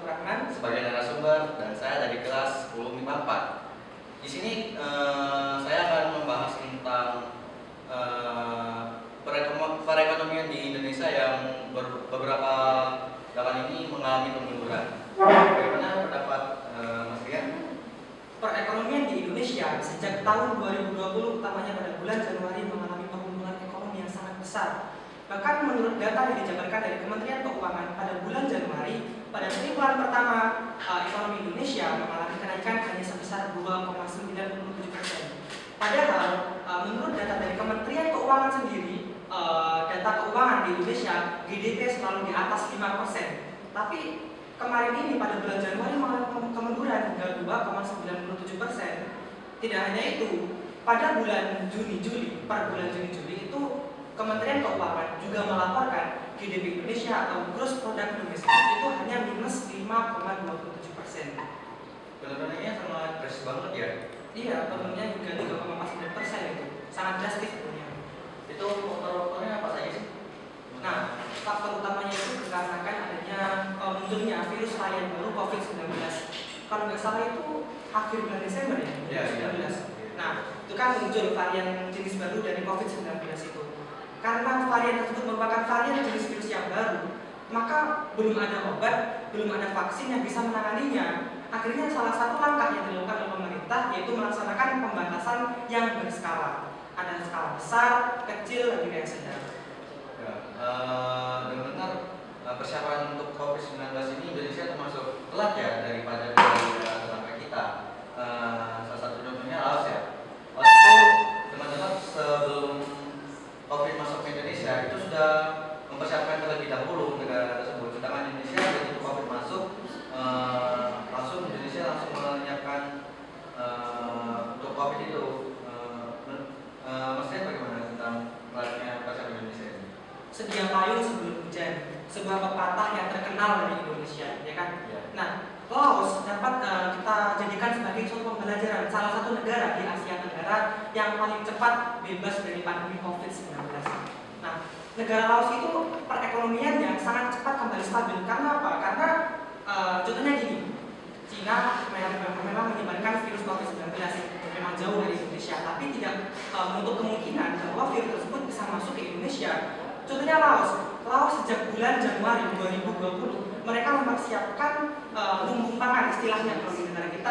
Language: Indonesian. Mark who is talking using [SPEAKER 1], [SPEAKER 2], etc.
[SPEAKER 1] Rahman
[SPEAKER 2] sebagai narasumber dan saya dari kelas 1054. Di sini eh, saya akan membahas tentang eh, perekonom- perekonomian di Indonesia yang ber- beberapa belakangan ini mengalami kemunduran. Bagaimana pendapat eh, Mas Rian?
[SPEAKER 1] Perekonomian di Indonesia sejak tahun 2020 utamanya pada bulan Januari mengalami pertumbuhan ekonomi yang sangat besar. Bahkan menurut data yang dijabarkan dari Kementerian Keuangan pada bulan Januari, pada triwulan pertama eh, ekonomi Indonesia mengalami kenaikan hanya sebesar 2,97 persen. Padahal eh, menurut data dari Kementerian Keuangan sendiri, eh, data keuangan di Indonesia GDP selalu di atas 5 persen. Tapi kemarin ini pada bulan Januari mengalami kem- kemunduran hingga 2,97 persen. Tidak hanya itu, pada bulan Juni-Juli, per bulan Juni-Juli itu Kementerian Keuangan juga melaporkan GDP Indonesia atau Gross Product Domestic itu hanya minus 5,27 persen.
[SPEAKER 2] Penurunannya sangat drastis banget ya.
[SPEAKER 1] Iya, turunnya hingga 3,49 persen itu sangat drastis tentunya.
[SPEAKER 2] Itu faktor-faktornya apa saja sih?
[SPEAKER 1] Nah, faktor utamanya itu dikarenakan adanya eh, munculnya virus varian baru COVID-19. Kalau nggak salah itu akhir bulan Desember ya,
[SPEAKER 2] Iya, iya.
[SPEAKER 1] 2019. Nah, itu kan muncul varian jenis baru dari COVID-19 itu. Karena varian tersebut merupakan varian jenis virus yang baru, maka belum ada obat, belum ada vaksin yang bisa menanganinya. Akhirnya salah satu langkah yang dilakukan oleh pemerintah yaitu melaksanakan pembatasan yang berskala. Ada skala besar, kecil, dan juga yang sedang.
[SPEAKER 2] Ya, eh, dengar eh, persiapan untuk COVID-19 ini Indonesia termasuk telat ya daripada masuk ke Indonesia itu sudah mempersiapkan terlebih dahulu negara tersebut. Sedangkan Indonesia begitu COVID masuk eh, langsung Indonesia langsung menyiapkan eh, untuk COVID itu. Eh, eh, maksudnya bagaimana tentang melatihnya persiapan Indonesia ini?
[SPEAKER 1] sedia payung sebelum hujan sebuah pepatah yang terkenal dari Indonesia ya kan
[SPEAKER 2] Ya.
[SPEAKER 1] nah Laos dapat eh, kita jadikan sebagai suatu pembelajaran salah satu negara di Asia Tenggara yang paling cepat bebas dari pandemi COVID-19 nah negara Laos itu perekonomian yang sangat cepat kembali stabil. Karena apa? Karena eh, contohnya gini. Cina memang, menyebarkan virus COVID-19 memang jauh dari Indonesia tapi tidak eh, menutup kemungkinan bahwa virus tersebut bisa masuk ke Indonesia. Contohnya Laos, Laos sejak bulan Januari 2020 mereka mempersiapkan uh, lumbung pangan istilahnya kalau di negara kita